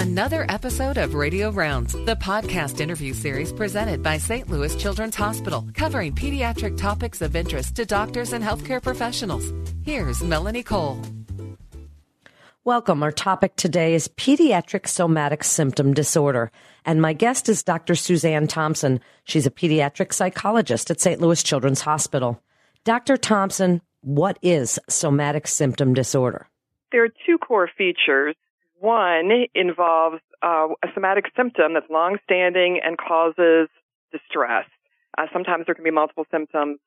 Another episode of Radio Rounds, the podcast interview series presented by St. Louis Children's Hospital, covering pediatric topics of interest to doctors and healthcare professionals. Here's Melanie Cole. Welcome. Our topic today is pediatric somatic symptom disorder. And my guest is Dr. Suzanne Thompson. She's a pediatric psychologist at St. Louis Children's Hospital. Dr. Thompson, what is somatic symptom disorder? There are two core features. One involves uh, a somatic symptom that's long-standing and causes distress. Uh, sometimes there can be multiple symptoms,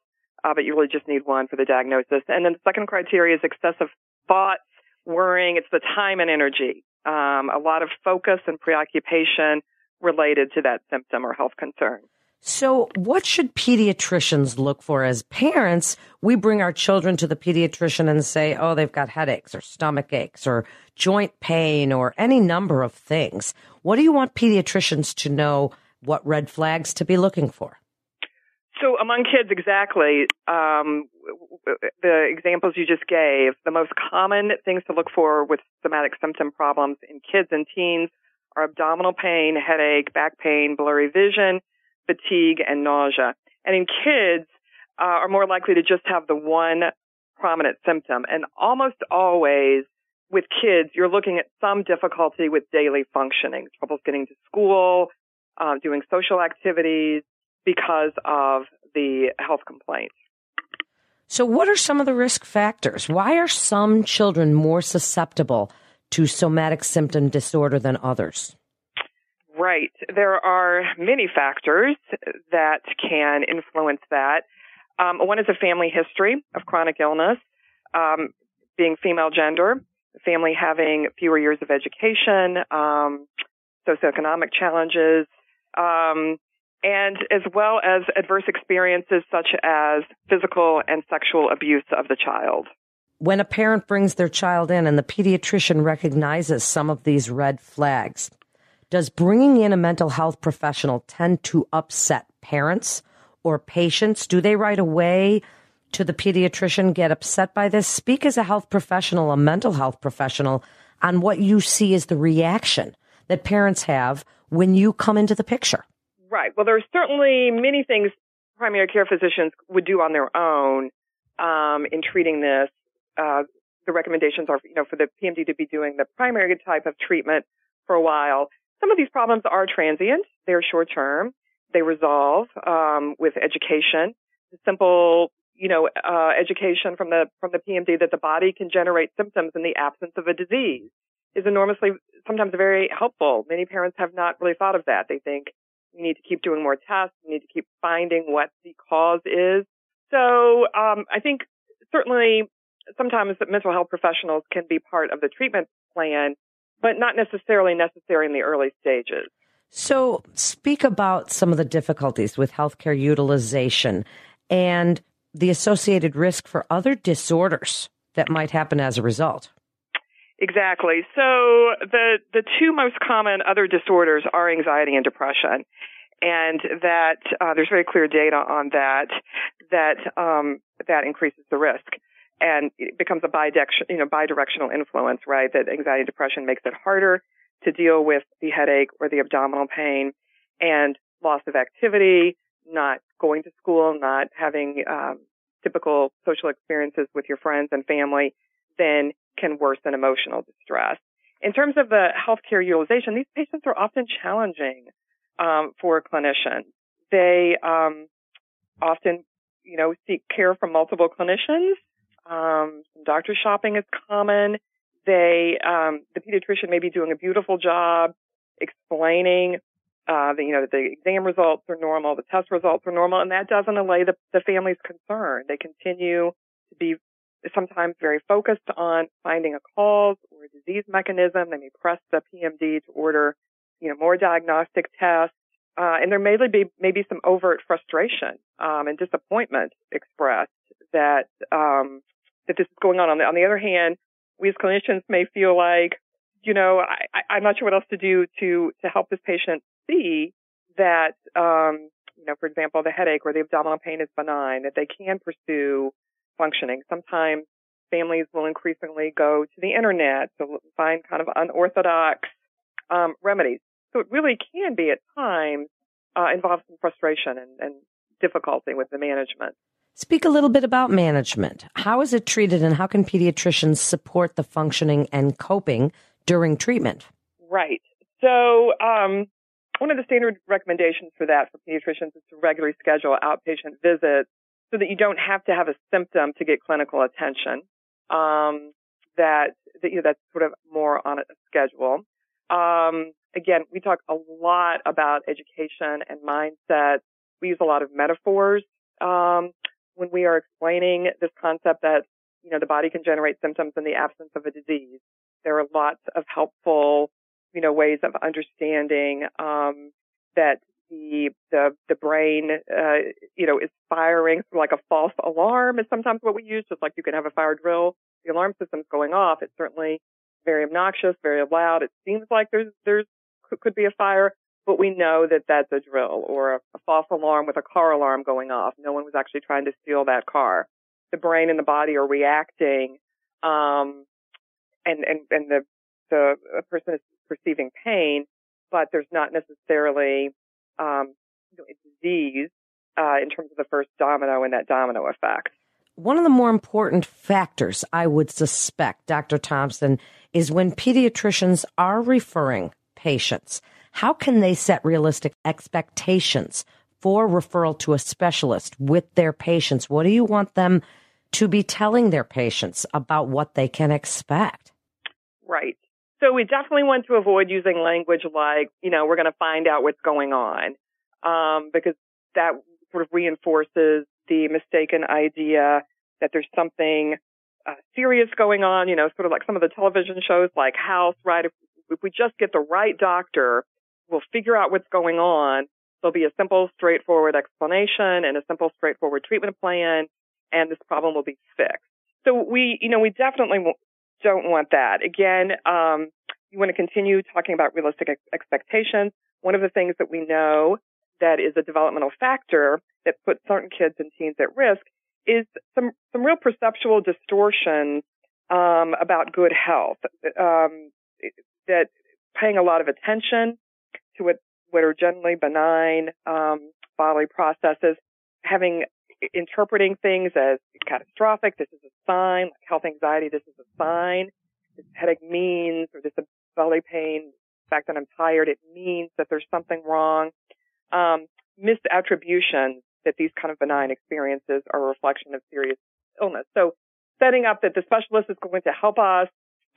uh, but you really just need one for the diagnosis. And then the second criteria is excessive thoughts, worrying. It's the time and energy. Um, a lot of focus and preoccupation related to that symptom or health concern. So, what should pediatricians look for as parents? We bring our children to the pediatrician and say, oh, they've got headaches or stomach aches or joint pain or any number of things. What do you want pediatricians to know what red flags to be looking for? So, among kids, exactly, um, the examples you just gave, the most common things to look for with somatic symptom problems in kids and teens are abdominal pain, headache, back pain, blurry vision fatigue, and nausea. And in kids, uh, are more likely to just have the one prominent symptom. And almost always with kids, you're looking at some difficulty with daily functioning, troubles getting to school, uh, doing social activities because of the health complaints. So, what are some of the risk factors? Why are some children more susceptible to somatic symptom disorder than others? Right. There are many factors that can influence that. Um, one is a family history of chronic illness, um, being female gender, family having fewer years of education, um, socioeconomic challenges, um, and as well as adverse experiences such as physical and sexual abuse of the child. When a parent brings their child in and the pediatrician recognizes some of these red flags, does bringing in a mental health professional tend to upset parents or patients? Do they right away to the pediatrician get upset by this? Speak as a health professional, a mental health professional, on what you see as the reaction that parents have when you come into the picture. Right. Well, there are certainly many things primary care physicians would do on their own um, in treating this. Uh, the recommendations are, you know, for the PMD to be doing the primary type of treatment for a while. Some of these problems are transient. They're short term. They resolve um, with education. Simple, you know, uh, education from the from the PMD that the body can generate symptoms in the absence of a disease is enormously sometimes very helpful. Many parents have not really thought of that. They think we need to keep doing more tests. We need to keep finding what the cause is. So um, I think certainly sometimes mental health professionals can be part of the treatment plan but not necessarily necessary in the early stages. So, speak about some of the difficulties with healthcare utilization and the associated risk for other disorders that might happen as a result. Exactly. So, the the two most common other disorders are anxiety and depression, and that uh, there's very clear data on that that um, that increases the risk and it becomes a bidirectional, you know, bidirectional influence, right? That anxiety and depression makes it harder to deal with the headache or the abdominal pain and loss of activity, not going to school, not having um, typical social experiences with your friends and family, then can worsen emotional distress. In terms of the healthcare utilization, these patients are often challenging um, for clinicians. They um, often, you know, seek care from multiple clinicians um, doctor shopping is common. They, um, the pediatrician may be doing a beautiful job explaining, uh, you know, that the exam results are normal, the test results are normal, and that doesn't allay the, the family's concern. They continue to be sometimes very focused on finding a cause or a disease mechanism. They may press the PMD to order, you know, more diagnostic tests. Uh, and there may be maybe some overt frustration um, and disappointment expressed that um, that this is going on. On the, on the other hand, we as clinicians may feel like, you know, I, I'm not sure what else to do to, to help this patient see that, um, you know, for example, the headache or the abdominal pain is benign, that they can pursue functioning. Sometimes families will increasingly go to the internet to find kind of unorthodox um, remedies. So it really can be at times uh, involve some frustration and, and difficulty with the management. Speak a little bit about management. How is it treated and how can pediatricians support the functioning and coping during treatment? Right. So, um, one of the standard recommendations for that for pediatricians is to regularly schedule outpatient visits so that you don't have to have a symptom to get clinical attention. Um, that, that you know, that's sort of more on a schedule. Um, again, we talk a lot about education and mindset. We use a lot of metaphors um, when we are explaining this concept that you know the body can generate symptoms in the absence of a disease. There are lots of helpful you know ways of understanding um, that the the the brain uh, you know is firing like a false alarm is sometimes what we use. Just like you can have a fire drill the alarm system's going off. It's certainly very obnoxious very loud. It seems like there's there's could be a fire but we know that that's a drill or a, a false alarm with a car alarm going off no one was actually trying to steal that car the brain and the body are reacting um and and and the the person is perceiving pain but there's not necessarily um, disease uh, in terms of the first domino and that domino effect. One of the more important factors, I would suspect, Dr. Thompson, is when pediatricians are referring patients. How can they set realistic expectations for referral to a specialist with their patients? What do you want them to be telling their patients about what they can expect? Right. So we definitely want to avoid using language like, you know, we're going to find out what's going on, um, because that sort of reinforces the mistaken idea that there's something uh, serious going on, you know, sort of like some of the television shows like House, right? If, if we just get the right doctor, we'll figure out what's going on. There'll be a simple, straightforward explanation and a simple, straightforward treatment plan, and this problem will be fixed. So we, you know, we definitely don't want that. Again, um, you want to continue talking about realistic ex- expectations. One of the things that we know that is a developmental factor that puts certain kids and teens at risk is some some real perceptual distortions um, about good health. Um, that paying a lot of attention to what what are generally benign um, bodily processes, having interpreting things as catastrophic. This is a sign, like health anxiety. This is a sign. This headache means, or this belly pain, the fact that I'm tired, it means that there's something wrong. Um, misattributions that these kind of benign experiences are a reflection of serious illness. So setting up that the specialist is going to help us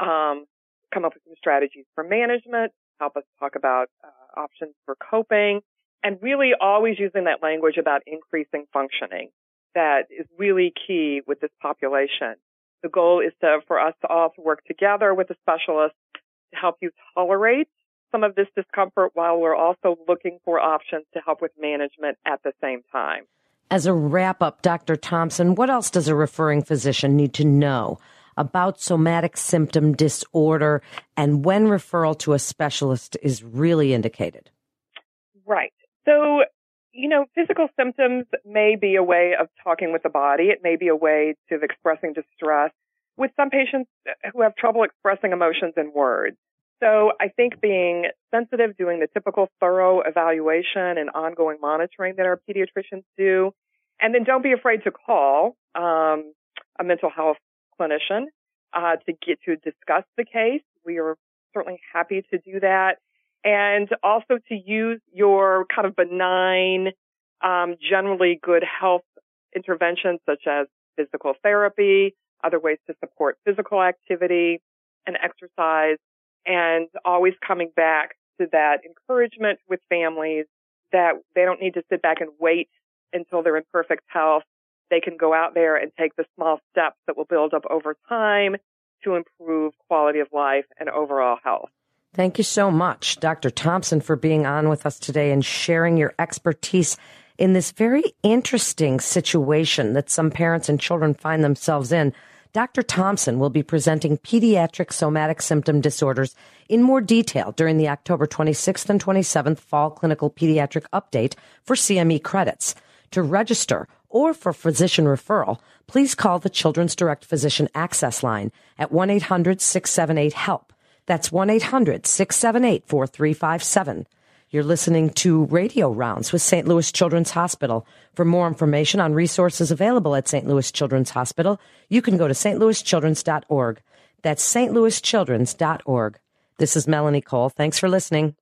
um, come up with some strategies for management, help us talk about uh, options for coping, and really always using that language about increasing functioning that is really key with this population. The goal is to, for us to all to work together with the specialists to help you tolerate some of this discomfort while we're also looking for options to help with management at the same time. As a wrap up, Dr. Thompson, what else does a referring physician need to know about somatic symptom disorder and when referral to a specialist is really indicated? Right. So, you know, physical symptoms may be a way of talking with the body. It may be a way of expressing distress with some patients who have trouble expressing emotions in words. So I think being sensitive, doing the typical thorough evaluation and ongoing monitoring that our pediatricians do, and then don't be afraid to call um, a mental health clinician uh, to get to discuss the case. We are certainly happy to do that and also to use your kind of benign, um, generally good health interventions such as physical therapy, other ways to support physical activity and exercise, and always coming back to that encouragement with families that they don't need to sit back and wait until they're in perfect health. They can go out there and take the small steps that will build up over time to improve quality of life and overall health. Thank you so much, Dr. Thompson, for being on with us today and sharing your expertise in this very interesting situation that some parents and children find themselves in. Dr. Thompson will be presenting pediatric somatic symptom disorders in more detail during the October 26th and 27th Fall Clinical Pediatric Update for CME credits. To register or for physician referral, please call the Children's Direct Physician Access Line at 1 800 678 HELP. That's 1 800 678 4357. You're listening to Radio Rounds with St. Louis Children's Hospital. For more information on resources available at St. Louis Children's Hospital, you can go to stlouischildrens.org. That's stlouischildrens.org. This is Melanie Cole. Thanks for listening.